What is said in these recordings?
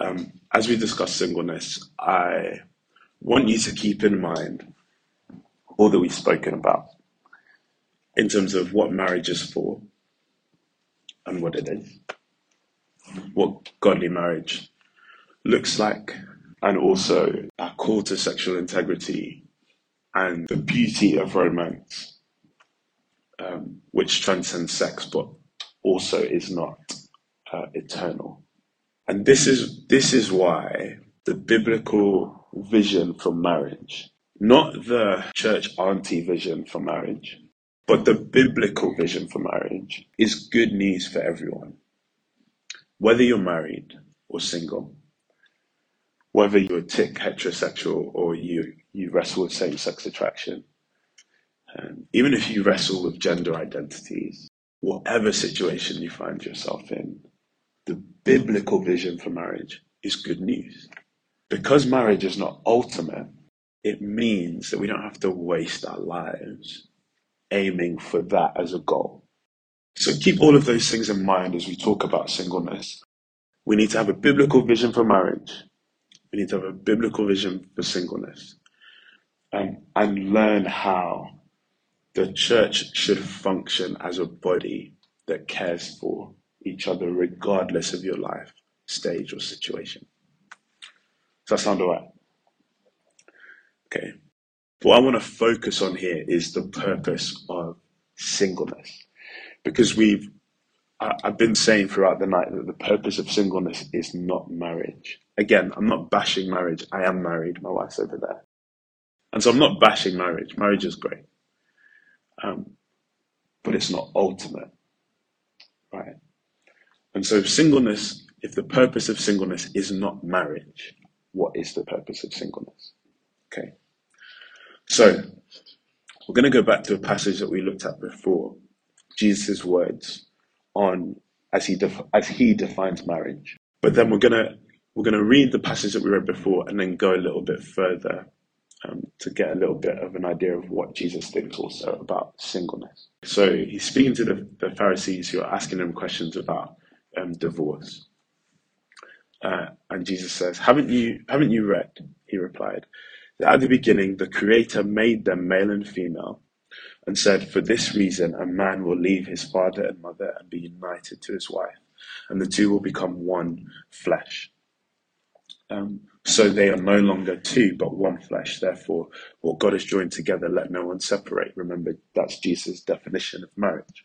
um, as we discuss singleness, I want you to keep in mind all that we've spoken about in terms of what marriage is for and what it is, what godly marriage looks like, and also our call to sexual integrity and the beauty of romance, um, which transcends sex but also is not uh, eternal. And this is this is why the biblical vision for marriage, not the church auntie vision for marriage, but the biblical vision for marriage is good news for everyone. Whether you're married or single, whether you're tick heterosexual or you, you wrestle with same sex attraction, um, even if you wrestle with gender identities, whatever situation you find yourself in, the biblical vision for marriage is good news. Because marriage is not ultimate, it means that we don't have to waste our lives aiming for that as a goal. So keep all of those things in mind as we talk about singleness. We need to have a biblical vision for marriage. We need to have a biblical vision for singleness. And, and learn how the church should function as a body that cares for each other regardless of your life stage or situation. Does that sound alright? Okay. What I want to focus on here is the purpose of singleness. Because we've, I, I've been saying throughout the night that the purpose of singleness is not marriage. Again, I'm not bashing marriage. I am married. My wife's over there. And so I'm not bashing marriage. Marriage is great. Um, but it's not ultimate. Right? And so singleness, if the purpose of singleness is not marriage, what is the purpose of singleness? Okay. So we're going to go back to a passage that we looked at before, Jesus' words on as he def- as he defines marriage. But then we're gonna we're gonna read the passage that we read before and then go a little bit further um, to get a little bit of an idea of what Jesus thinks also about singleness. So he's speaking to the, the Pharisees who are asking him questions about um, divorce. Uh, and Jesus says, "Haven't you haven't you read?" He replied, "that at the beginning the Creator made them male and female, and said, For this reason a man will leave his father and mother and be united to his wife, and the two will become one flesh. Um, so they are no longer two, but one flesh. Therefore, what God has joined together, let no one separate. Remember, that's Jesus' definition of marriage.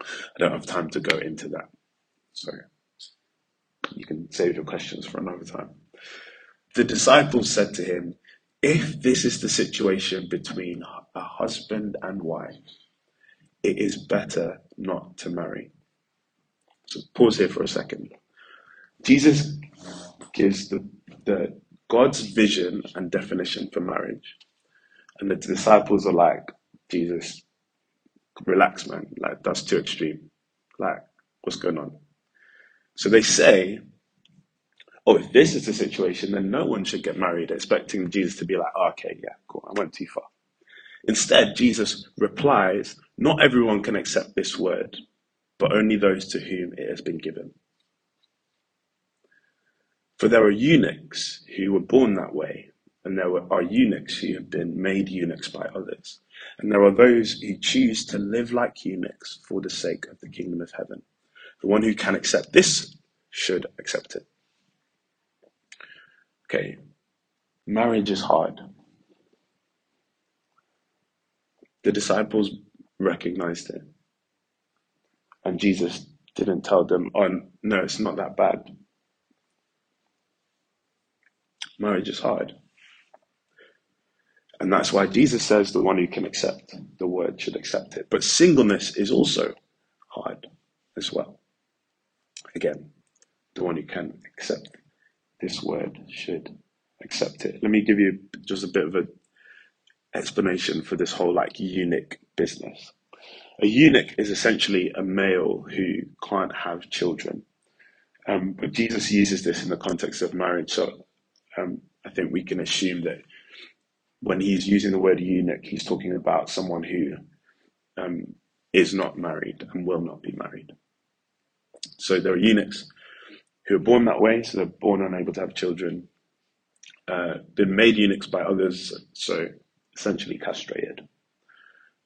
I don't have time to go into that. So you can save your questions for another time. The disciples said to him, If this is the situation between a husband and wife, it is better not to marry. So pause here for a second. Jesus gives the, the God's vision and definition for marriage. And the disciples are like, Jesus, relax, man. Like, that's too extreme. Like, what's going on? So they say, oh, if this is the situation, then no one should get married, expecting Jesus to be like, oh, okay, yeah, cool, I went too far. Instead, Jesus replies, not everyone can accept this word, but only those to whom it has been given. For there are eunuchs who were born that way, and there are eunuchs who have been made eunuchs by others. And there are those who choose to live like eunuchs for the sake of the kingdom of heaven. The one who can accept this should accept it. Okay, marriage is hard. The disciples recognized it. And Jesus didn't tell them, oh, no, it's not that bad. Marriage is hard. And that's why Jesus says the one who can accept the word should accept it. But singleness is also hard as well. Again, the one who can accept this word should accept it. Let me give you just a bit of an explanation for this whole like eunuch business. A eunuch is essentially a male who can't have children. Um, but Jesus uses this in the context of marriage. So um, I think we can assume that when he's using the word eunuch, he's talking about someone who um, is not married and will not be married. So there are eunuchs who are born that way, so they're born unable to have children, uh, been made eunuchs by others, so essentially castrated.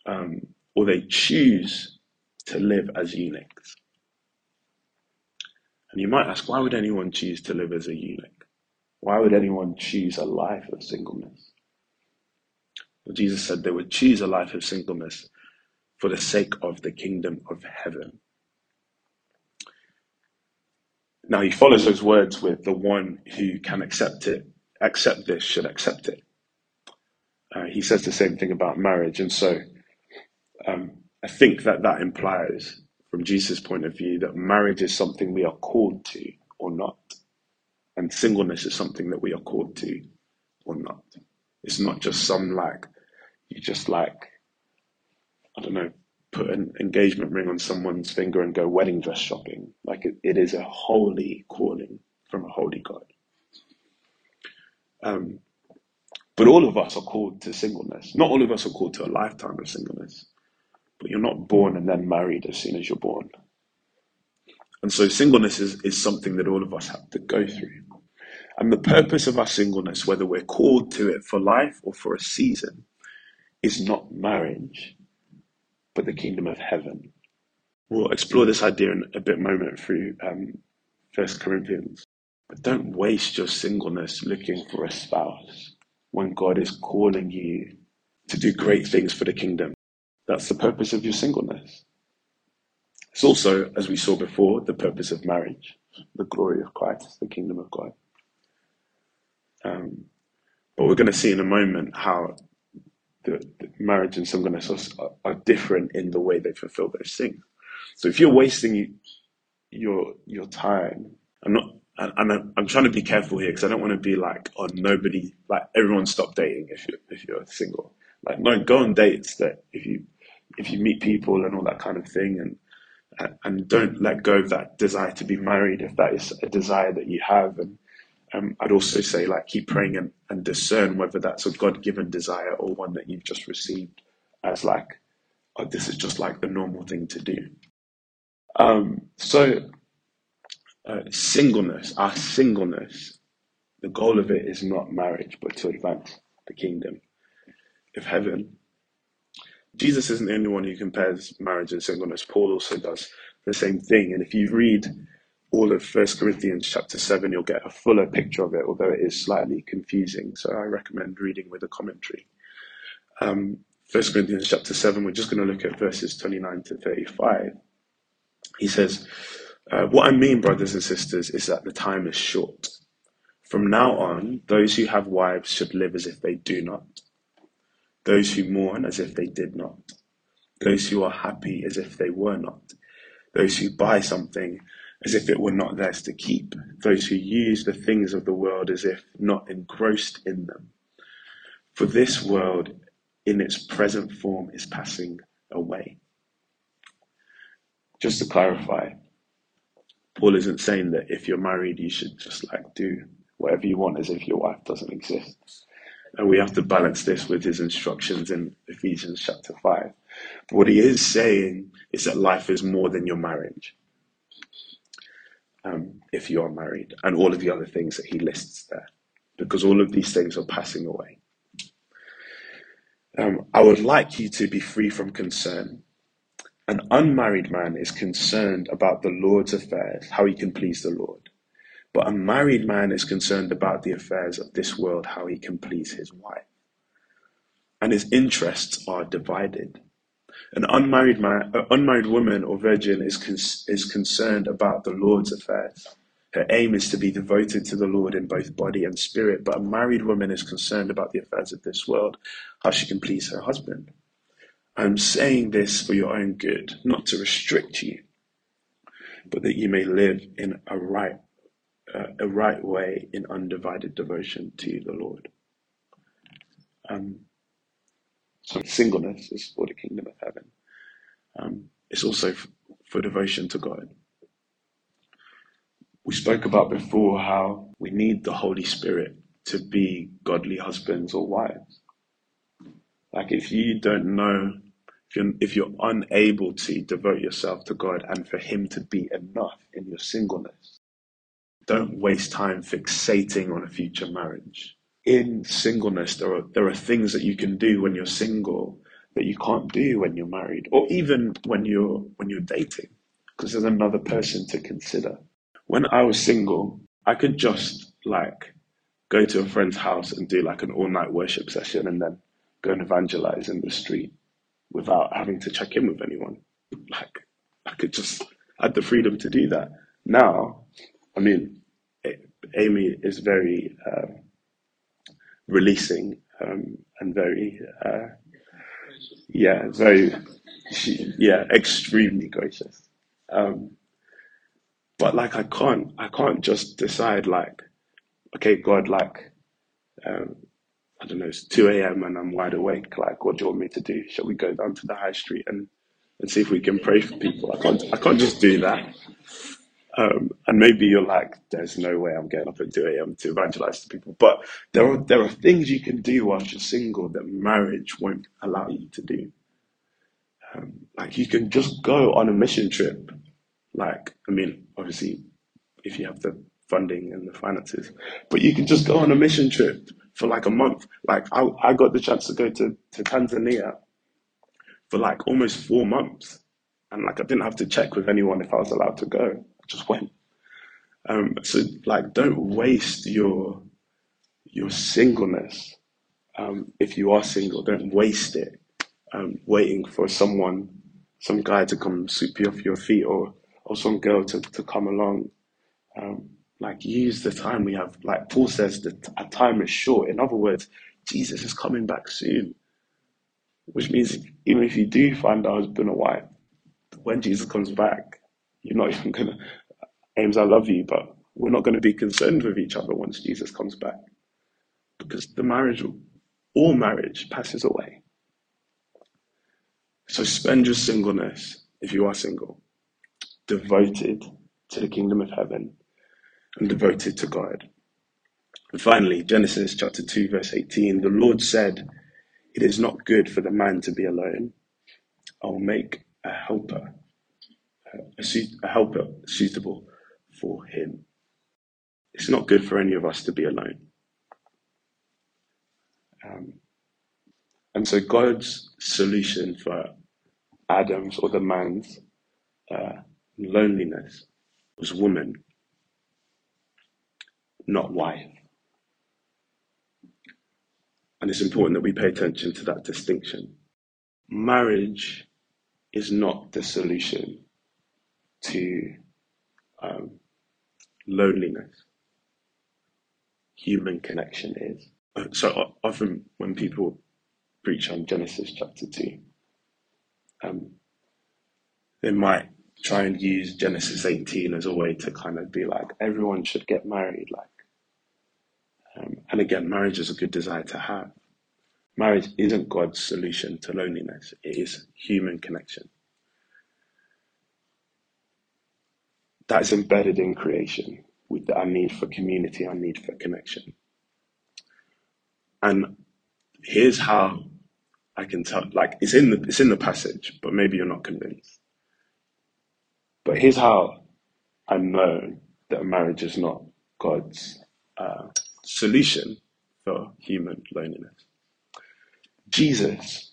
Um, or they choose to live as eunuchs. And you might ask, why would anyone choose to live as a eunuch? Why would anyone choose a life of singleness? Jesus said they would choose a life of singleness for the sake of the kingdom of heaven. Now he follows those words with the one who can accept it, accept this, should accept it. Uh, he says the same thing about marriage. And so um, I think that that implies, from Jesus' point of view, that marriage is something we are called to or not. And singleness is something that we are called to or not. It's not just some like, you just like, I don't know, put an engagement ring on someone's finger and go wedding dress shopping. Like it, it is a holy calling from a holy God. Um, but all of us are called to singleness. Not all of us are called to a lifetime of singleness. But you're not born and then married as soon as you're born. And so singleness is, is something that all of us have to go through. And the purpose of our singleness, whether we're called to it for life or for a season, is not marriage, but the kingdom of heaven. We'll explore this idea in a bit moment through um, First Corinthians. But don't waste your singleness looking for a spouse when God is calling you to do great things for the kingdom. That's the purpose of your singleness. It's also, as we saw before, the purpose of marriage, the glory of Christ, the kingdom of God. Um, but we're going to see in a moment how the, the marriage and singleness are, are, different in the way they fulfill those things. So if you're wasting your your time, I'm not and, I'm trying to be careful here because I don't want to be like, oh, nobody, like everyone stop dating if you if you're single. Like, no, go on dates that if you if you meet people and all that kind of thing, and and don't let go of that desire to be married if that is a desire that you have. And um, I'd also say like keep praying and, and discern whether that's a God given desire or one that you've just received as like, oh, this is just like the normal thing to do. Um, so uh, singleness, our singleness, the goal of it is not marriage, but to advance the kingdom of heaven. Jesus isn't the only one who compares marriage and singleness. Paul also does the same thing. And if you read all of First Corinthians chapter 7, you'll get a fuller picture of it, although it is slightly confusing. So I recommend reading with a commentary. Um, 1 Corinthians chapter 7, we're just going to look at verses 29 to 35. He says, uh, what I mean, brothers and sisters, is that the time is short. From now on, those who have wives should live as if they do not, those who mourn as if they did not, those who are happy as if they were not, those who buy something as if it were not theirs to keep, those who use the things of the world as if not engrossed in them. For this world, in its present form, is passing away. Just to clarify, Paul isn't saying that if you're married, you should just like do whatever you want as if your wife doesn't exist. And we have to balance this with his instructions in Ephesians chapter 5. But what he is saying is that life is more than your marriage. Um, if you are married, and all of the other things that he lists there, because all of these things are passing away. Um, I would like you to be free from concern an unmarried man is concerned about the Lord's affairs, how he can please the Lord. But a married man is concerned about the affairs of this world, how he can please his wife. And his interests are divided. An unmarried man, an unmarried woman or virgin is, is concerned about the Lord's affairs. Her aim is to be devoted to the Lord in both body and spirit, but a married woman is concerned about the affairs of this world, how she can please her husband. I'm saying this for your own good, not to restrict you, but that you may live in a right, uh, a right way in undivided devotion to the Lord. Um, so singleness is for the kingdom of heaven. It's also f- for devotion to God. We spoke about before how we need the Holy Spirit to be godly husbands or wives. Like if you don't know, if you're, if you're unable to devote yourself to God and for Him to be enough in your singleness, don't waste time fixating on a future marriage. In singleness, there are there are things that you can do when you're single that you can't do when you're married, or even when you're when you're dating, because there's another person to consider. When I was single, I could just like go to a friend's house and do like an all night worship session and then go and evangelize in the street without having to check in with anyone. Like I could just I had the freedom to do that. Now, I mean, Amy is very uh, releasing um, and very uh, yeah very she, yeah extremely gracious. Um, but like I can't I can't just decide like okay God like um, I don't know, it's 2 a.m. and I'm wide awake. Like, what do you want me to do? Shall we go down to the high street and, and see if we can pray for people? I can't, I can't just do that. Um, and maybe you're like, there's no way I'm getting up at 2 a.m. to evangelize to people. But there are, there are things you can do whilst you're single that marriage won't allow you to do. Um, like, you can just go on a mission trip. Like, I mean, obviously, if you have the funding and the finances, but you can just go on a mission trip for like a month. Like I, I got the chance to go to, to Tanzania for like almost four months. And like I didn't have to check with anyone if I was allowed to go. Just went. Um, so like don't waste your your singleness. Um, if you are single, don't waste it um, waiting for someone, some guy to come sweep you off your feet or or some girl to, to come along. Um, like use the time we have. Like Paul says, that our time is short. In other words, Jesus is coming back soon, which means even if you do find a husband or wife, when Jesus comes back, you're not even gonna. Ames, I love you, but we're not going to be concerned with each other once Jesus comes back, because the marriage, all marriage, passes away. So spend your singleness, if you are single, devoted to the kingdom of heaven and devoted to God. And finally, Genesis chapter 2, verse 18 the Lord said, It is not good for the man to be alone. I will make a helper, a, suit, a helper suitable for him. It's not good for any of us to be alone. Um, and so God's solution for Adam's or the man's uh, loneliness was woman not wife. And it's important that we pay attention to that distinction. Marriage is not the solution to um, loneliness. Human connection is. So often when people preach on Genesis chapter 2, um, they might try and use Genesis 18 as a way to kind of be like, everyone should get married. Like, um, and again, marriage is a good desire to have. Marriage isn't God's solution to loneliness, it is human connection. That's embedded in creation with our need for community, our need for connection. And here's how I can tell like it's in the it's in the passage, but maybe you're not convinced. But here's how I know that marriage is not God's uh, solution for human loneliness. Jesus,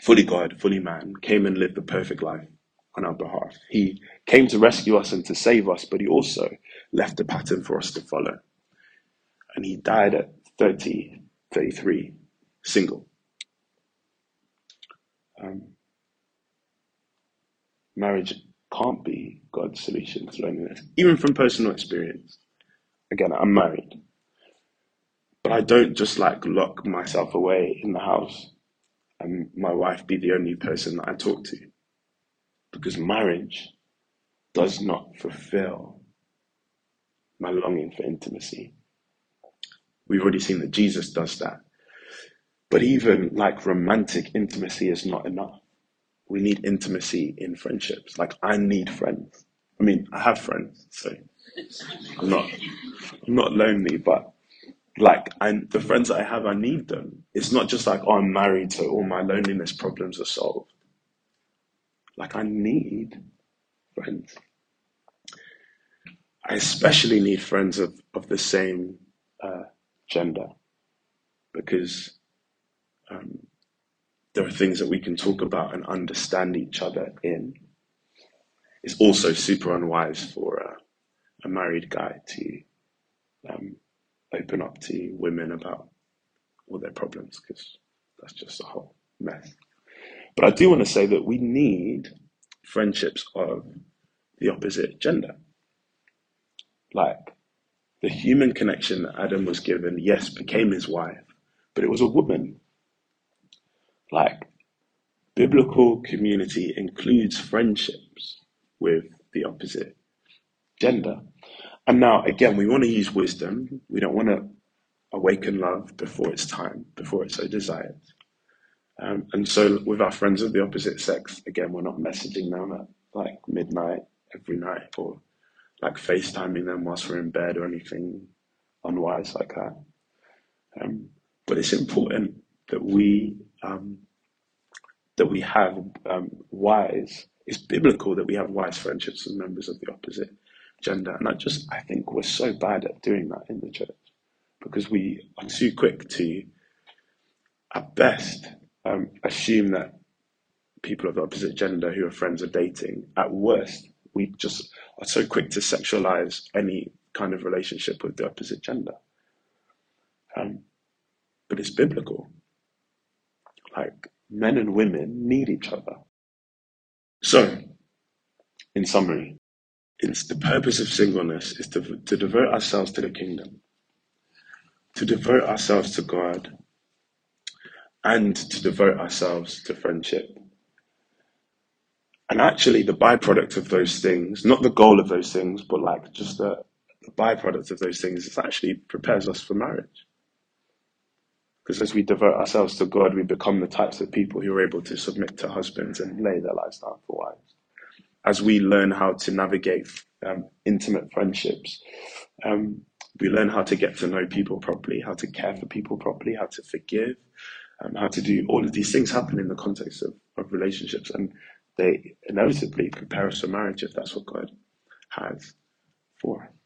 fully God, fully man, came and lived the perfect life on our behalf. He came to rescue us and to save us, but he also left a pattern for us to follow. And he died at 30, 33, single. Um, marriage can't be God's solution to loneliness, even from personal experience. Again, I'm married. But I don't just like lock myself away in the house and my wife be the only person that I talk to. Because marriage does not fulfill my longing for intimacy. We've already seen that Jesus does that. But even like romantic intimacy is not enough. We need intimacy in friendships. Like I need friends. I mean, I have friends, so I'm not I'm not lonely, but like I, the friends that I have, I need them. It's not just like, oh, I'm married, so all my loneliness problems are solved. Like I need friends. I especially need friends of, of the same uh, gender because um, there are things that we can talk about and understand each other in. It's also super unwise for a, a married guy to um, open up to women about all their problems because that's just a whole mess. But I do want to say that we need friendships of the opposite gender. Like the human connection that Adam was given, yes, became his wife, but it was a woman. Like biblical community includes friendships with the opposite gender. And now, again, we want to use wisdom. We don't want to awaken love before it's time, before it's so desired. Um, and so, with our friends of the opposite sex, again, we're not messaging them at like midnight every night or like FaceTiming them whilst we're in bed or anything unwise like that. Um, but it's important that we um, that we have um, wise. It's biblical that we have wise friendships with members of the opposite gender. And I just, I think we're so bad at doing that in the church because we are too quick to, at best, um, assume that people of the opposite gender who are friends are dating. At worst, we just are so quick to sexualize any kind of relationship with the opposite gender. Um, but it's biblical. Like men and women need each other. So, in summary, it's the purpose of singleness is to, to devote ourselves to the kingdom, to devote ourselves to God, and to devote ourselves to friendship. And actually, the byproduct of those things, not the goal of those things, but like just the, the byproduct of those things, is actually prepares us for marriage. Because as we devote ourselves to God, we become the types of people who are able to submit to husbands and lay their lives down for wives as we learn how to navigate um, intimate friendships, um, we learn how to get to know people properly, how to care for people properly, how to forgive, um, how to do all of these things happen in the context of, of relationships. And they inevitably prepare us for marriage if that's what God has for us.